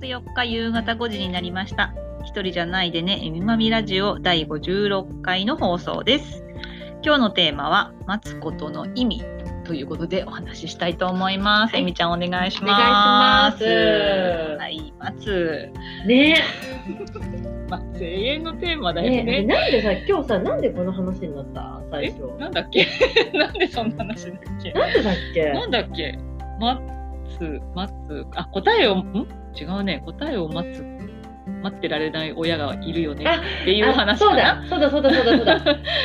月4日夕方5時になりました。一人じゃないでね、えみまみラジオ第56回の放送です。今日のテーマは、待つことの意味ということでお話ししたいと思います。はいえみちゃんお願いします。お願いしますはい、待つ。ね 待つ永遠のテーマだえ、よね。ねなんでさ、今日さ、なんでこの話になった？最初。なんだっけ？なんでそんな話だっけ？なんでだっけ？なんだっけ？待つ、待つ。あ、答えを、ん？違うね。答えを待つ。待ってられない親がいるよねあっていう話そうだ、そうだ、そうだ、そうだ、そうだ。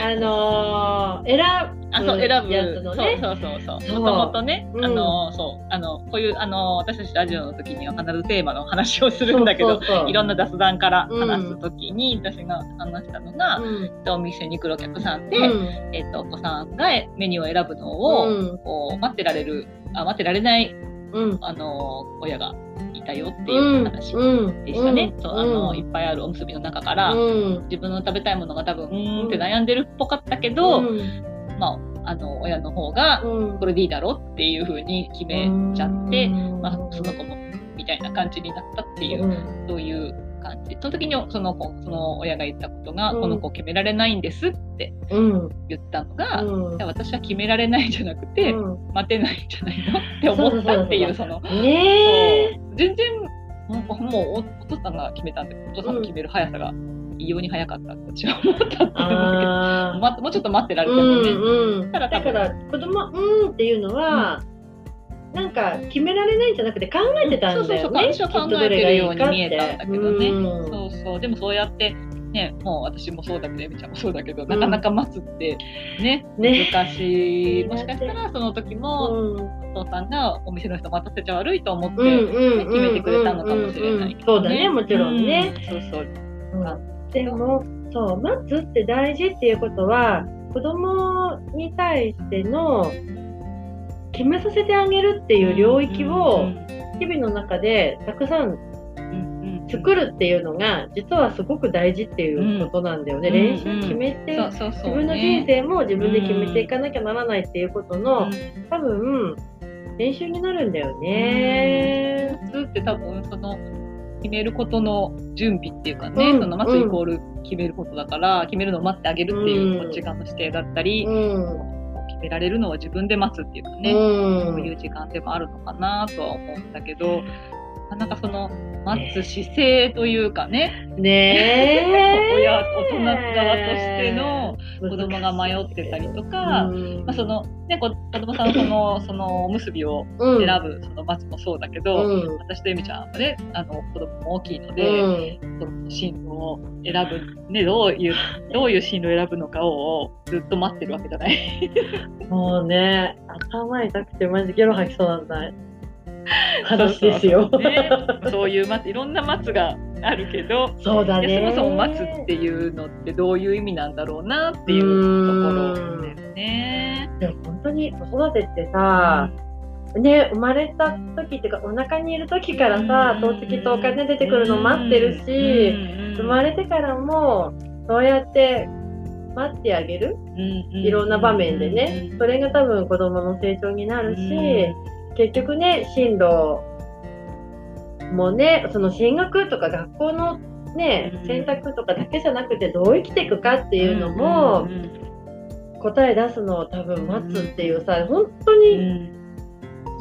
あのー、選ぶあ、そう、選ぶ。やつのね。そうそうそうそそうう。もともとね、うんあの、そう、あの、こういう、あの、私たちラジオの時には必ずテーマの話をするんだけど、いろんな雑談から話す時に、私が話したのが、うん。お店に来るお客さんで、うんえっと、お子さんがメニューを選ぶのを、うんこう、待ってられる、あ、待ってられない、うん。あの、親がいたよっていう話うんでしたね。そう、あの、うんいっぱいあるおむすびの中から、うん。自分の食べたいものが多分、うーんって悩んでるっぽかったけど、うん。まあ、あの、親の方が、うん。これでいいだろっていう風に決めちゃって、まあ、その子も、みたいな感じになったっていう、うん。そういう感じ。その時に、その子、その親が言ったことが、うん。この子決められないんですってうん。言ったのが、うん。私は決められないんじゃなくて、うん。待てないんじゃないのって思ったっていう、その、ね全然、もうもうおお父さんが決めたんで、お父さんの決める速さが異様に速かったって私は思ったっていうのだけど、もうちょっと待ってらあ。れてもね。うんうん。ただから、子供、うんっていうのは、なんか決められないんじゃなくて考えてたんだよね。そうそうそう私は考えてるように見えたんだけどねうんそうそう。でもそうやって、ね、もう私もそうだけど、エミちゃんもそうだけど、なかなか待つってね、ね難しい。もしかしたらその時も、うんお父さんがお店の人待たせちゃ悪いと思って、うんうんうん決めてくれたのかもしれないけど、そうだね、もちろんね。うん。そうそう。でも、そう、待つって大事っていうことは、子供に対しての決めさせてあげるっていう領域を日々の中でたくさん作る。るっていうのが実はすごく大事っていうことなんだよね。うん練習決めて、自分の人生も自分で決めていかなきゃならないっていうことの、多分練習になるんだよね。普通って多分その決めることの準備っていうかね、うんその待つイコール決めることだから、決めるのを待ってあげるっていう、うんこっち側の姿勢だったり、うん。決められるのは自分で待つっていうかね、うんそういう時間でもあるのかなとは思うんだけど、なかなかその待つ姿勢というかね、ねえ。親、大人側としての子供が迷ってたりとか、うん。まあ、そのね、こ子供さんのその、そのおむすびをうん。選ぶ、その松もそうだけど、うん。私とエミちゃんはね、あの、子供も大きいのうで、ん。その進路を選ぶ、ね、どういう、どういう進路を選ぶのかをずっと待ってるわけじゃない。もうね、頭痛くてマジゲロ吐きそうなんだ。話ですよ。そうそうね。そういう松、いろんな松があるけど、そうだね。そもそも待つっていうのってどういう意味なんだろうなっていうところですね。でも本当に子育てってさ、ね、生まれた時っていうかお腹にいる時からさ、透析とお金出てくるの待ってるし、生まれてからもそうやって待ってあげる、いろんな場面でね、それが多分子供の成長になるし、結局ね、進路もね、その進学とか学校のねうん、選択とかだけじゃなくてどう生きていくかっていうのも答え出すのを多分待つっていうさ、本当に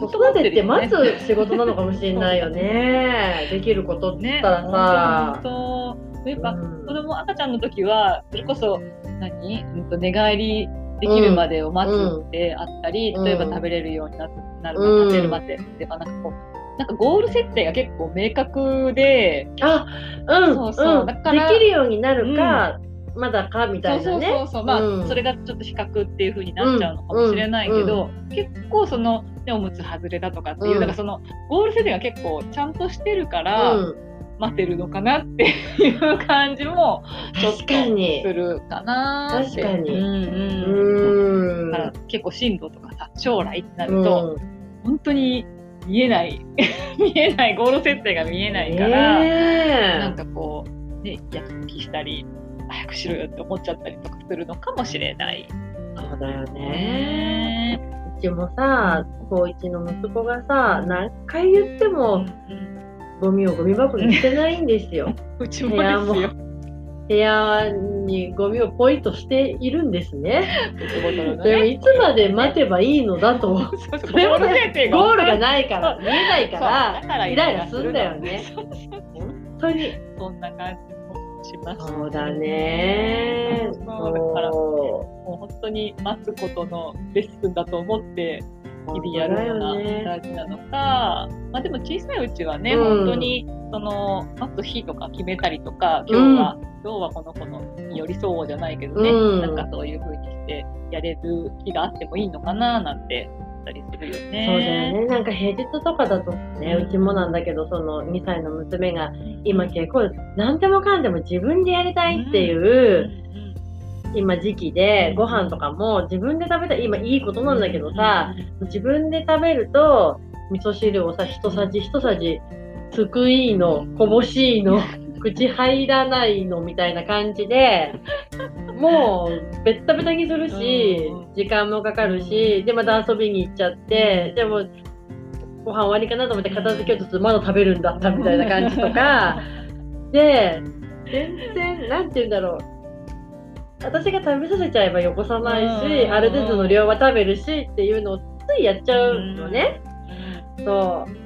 子育てって待つ仕事なのかもしれないよね。できることって言ったらさ。そうやっぱ、子供赤ちゃんの時はそれこそ何、うん、と寝返りできるまでを待つってあったり、例えば食べれるようになるまで、食べるまでってなん。かこうなんかゴール設定が結構明確で、あ、うん、そうそう、だからできるようになるか、まだかみたいなね。そうそうそうまあ、うん、それがちょっと比較っていう風になっちゃうのかもしれないけど、うん。うん、結構その、ね、おむつ外れだとかっていう、だからそのゴール設定が結構ちゃんとしてるから、待てるのかなっていう感じもちょっとするかな。確かに。うんうん、だから結構進路とかさ将来ってなると、本当に見えない 見えないゴール設定が見えないから、えー、なんかこうねやきもきしたり早くしろよって思っちゃったりとかするのかもしれない。そうだよね。うちもさ、高一の息子がさ、何回言っても、ゴミをゴミ箱に捨てないんですよ。うちもですよ。部屋にゴミをポイとしているんですね。でもいつまで待てばいいのだと。それもね、ゴールがないから、見えないから、イライラするんだよね。本当に。そんな感じ。します。そうだね。そうだから、ね、もう本当に待つことのレッスンだと思って日々やるような大事なのか、まあでも小さいうちはね、うん、本当にその待つ日とか決めたりとか、今日は、うん、今日はこの子のに寄り添おうじゃないけどね、うん、なんかそういう風にしてやれる日があってもいいのかななんてったりするよね。そうだよね。なんか平日とかだとね、うちもなんだけど、その2歳の娘が今結構何でもかんでも自分でやりたいっていう、今時期でご飯とかも自分で食べたい今いいことなんだけどさ、自分で食べると味噌汁をさ一さじ一さじすくいのこぼしの 口入らないのみたいな感じでもうベッタベタにするし時間もかかるしでまた遊びに行っちゃってでもご飯終わりかなと思って片付けようとするとまだ食べるんだったみたいな感じとか で全然なんて言うんだろう私が食べさせちゃえばよこさないしある程度の量は食べるしっていうのをついやっちゃうのね。そう。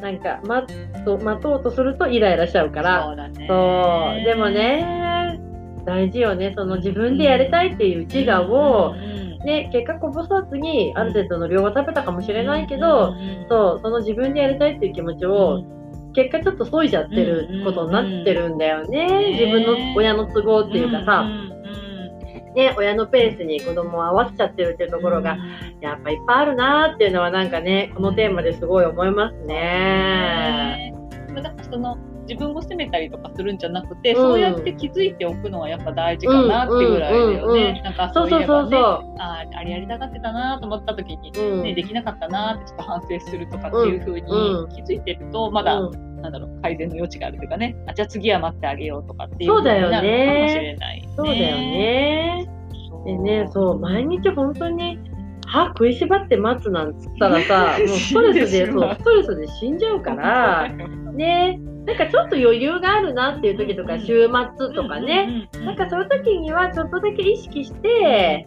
なんか待と待とうとするとイライラしちゃうから。そうでもね大事よね。その自分でやりたいっていう自我を、ね、結果こぼさずにある程度の量は食べたかもしれないけど、そうその自分でやりたいっていう気持ちを、結果ちょっと削いじゃってることになってるんだよね、自分の親の都合っていうかさ。ね、親のペースに子供を合わせちゃってるっていうところが、やっぱいっぱいあるなっていうのはなんかね、このテーマですごい思いますね。だからその自分を責めたりとかするんじゃなくて、うん、そうやって気づいておくのはやっぱ大事かなっていうぐらいだよね。なんかそういえばね、ああれやりたがってたなと思った時に、うん、ね、できなかったなってちょっと反省するとかっていうふうに気づいてると、まだ、なんだろう改善の余地があるというかね。あじゃあ次は待ってあげようとかっていうそうだよね。かもしれない、そうだよね。でねそう毎日本当に歯食いしばって待つなんつったらさ もうストレスでそうストレスで死んじゃうから ね。なんかちょっと余裕があるなっていう時とか週末とかね。なんかそういう時にはちょっとだけ意識して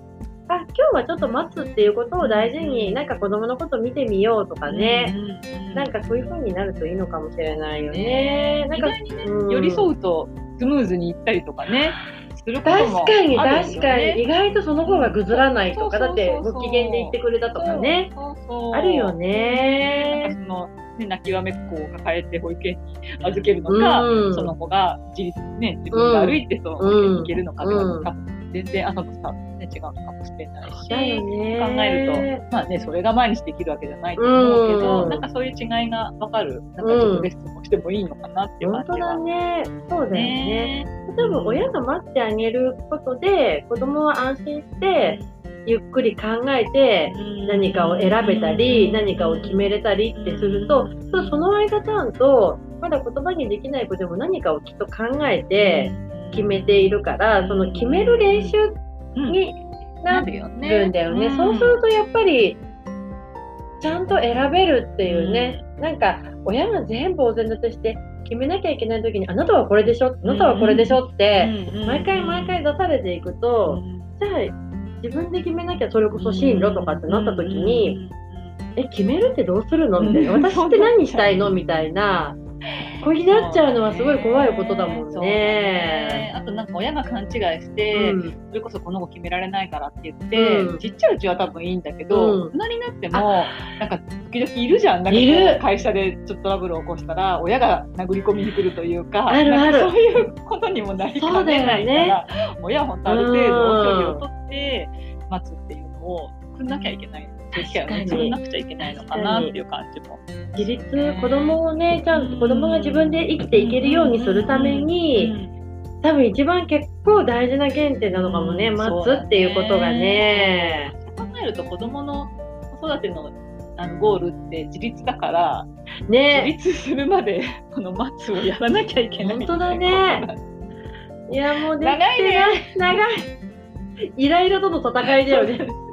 あ今日はちょっと待つっていうことを大事になんか子供のこと見てみようとかね、なんかそういう風になるといいのかもしれないよね。なんか、ね、寄り添うとスムーズにいったりとかね。確かに確かに。意外とその方がぐずらないとか、だってご機嫌で言ってくれたとかね。あるよね。そのね、泣きわめっ子を抱えて保育園に預けるのか、うん、その子が自立ね自分が歩いてその保育園に行けるのかとか、うん、全然朝とさ、ね、違うのかもしれないし、ね、考えると、まあね、それが毎日できるわけじゃないと思うけど、うん、なんかそういう違いが分かる、なんかちょっとレッスンもしてもいいのかなっていう感じは、うん、本当だね。そうだよね。例えば親が待ってあげることで、子供は安心して、ゆっくり考えて何かを選べたり何かを決めれたりってするとその間ちゃんとまだ言葉にできない子でも何かをきっと考えて決めているからその決める練習になるんだよね。そうするとやっぱりちゃんと選べるっていうね、なんか親が全部お膳立てして決めなきゃいけない時にあなたはこれでしょ？あなたはこれでしょ？って毎回毎回出されていくと、じゃあ自分で決めなきゃそれこそ進路とかってなった時にえ、決めるってどうするの？みたいな。私って何したいの？みたいな。子になっちゃうのはすごい怖いことだもんそうね。あとなんか親が勘違いして、うんそれこそこの子決められないからって言って、うんちっちゃいうちは多分いいんだけど、うん大人になっても、なんか時々いるじゃん。なんか会社でちょっとトラブルを起こしたら、親が殴り込みに来るというか、あるあるそういうことにもなりかねないから、親は本当ある程度距離を取って待つっていうのを作んなきゃいけない。確かに作んなくちゃいけないのかなっていう感じも。自立、子供をね、ちゃんと子供が自分で生きていけるようにするために、多分一番結構大事な原点なのかもね、うん待つっていうことがね。そう考えると子供の子育てのあのゴールって自立だから、自ね。立するまでこの待つをやらなきゃいけない。本当だねいや、もうね、長いね長い。イライラとの戦いだよね。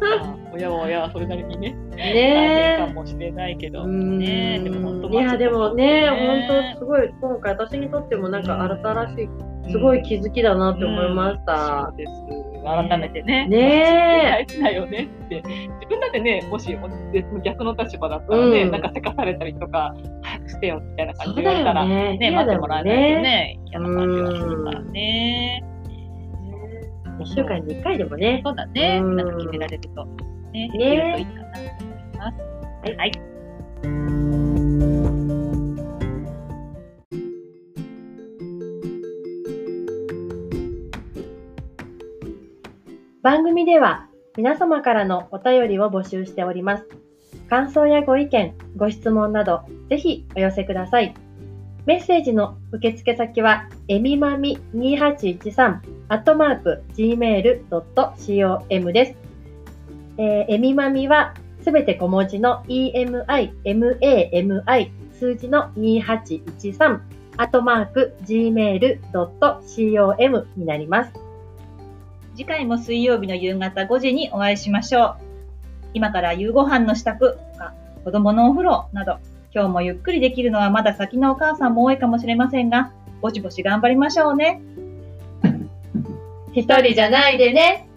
ま あ親は親はそれなりにね、大ね変かもしれないけど、うんねでも本当いやでもねね本当すごい今回私にとってもなんか新しいすごい気づきだなって思いました。改めてね。ね大事だよねって。自分だってね、もし逆の立場だったらね、うんなんかせかされたりとか、早くしてよみたいな感じで言われたら、よね。ね、待ってもらえないとね、嫌な感じはするからうね。一週間に一回でもね。そうだね。うんなんか決められると、ね、ねるといいかなと思います。はい。番組では皆様からのお便りを募集しております。感想やご意見、ご質問など、ぜひお寄せください。メッセージの受付先は、えみまみ2813、アットマーク、gmail.com です。えーえみまみは、すべて小文字の emi, mami, 数字の2813、アットマーク、gmail.com になります。次回も水曜日の夕方5時にお会いしましょう。今から夕ご飯の支度とか、子供のお風呂など、今日もゆっくりできるのはまだ先のお母さんも多いかもしれませんが、ぼちぼち頑張りましょうね。一人じゃないでね。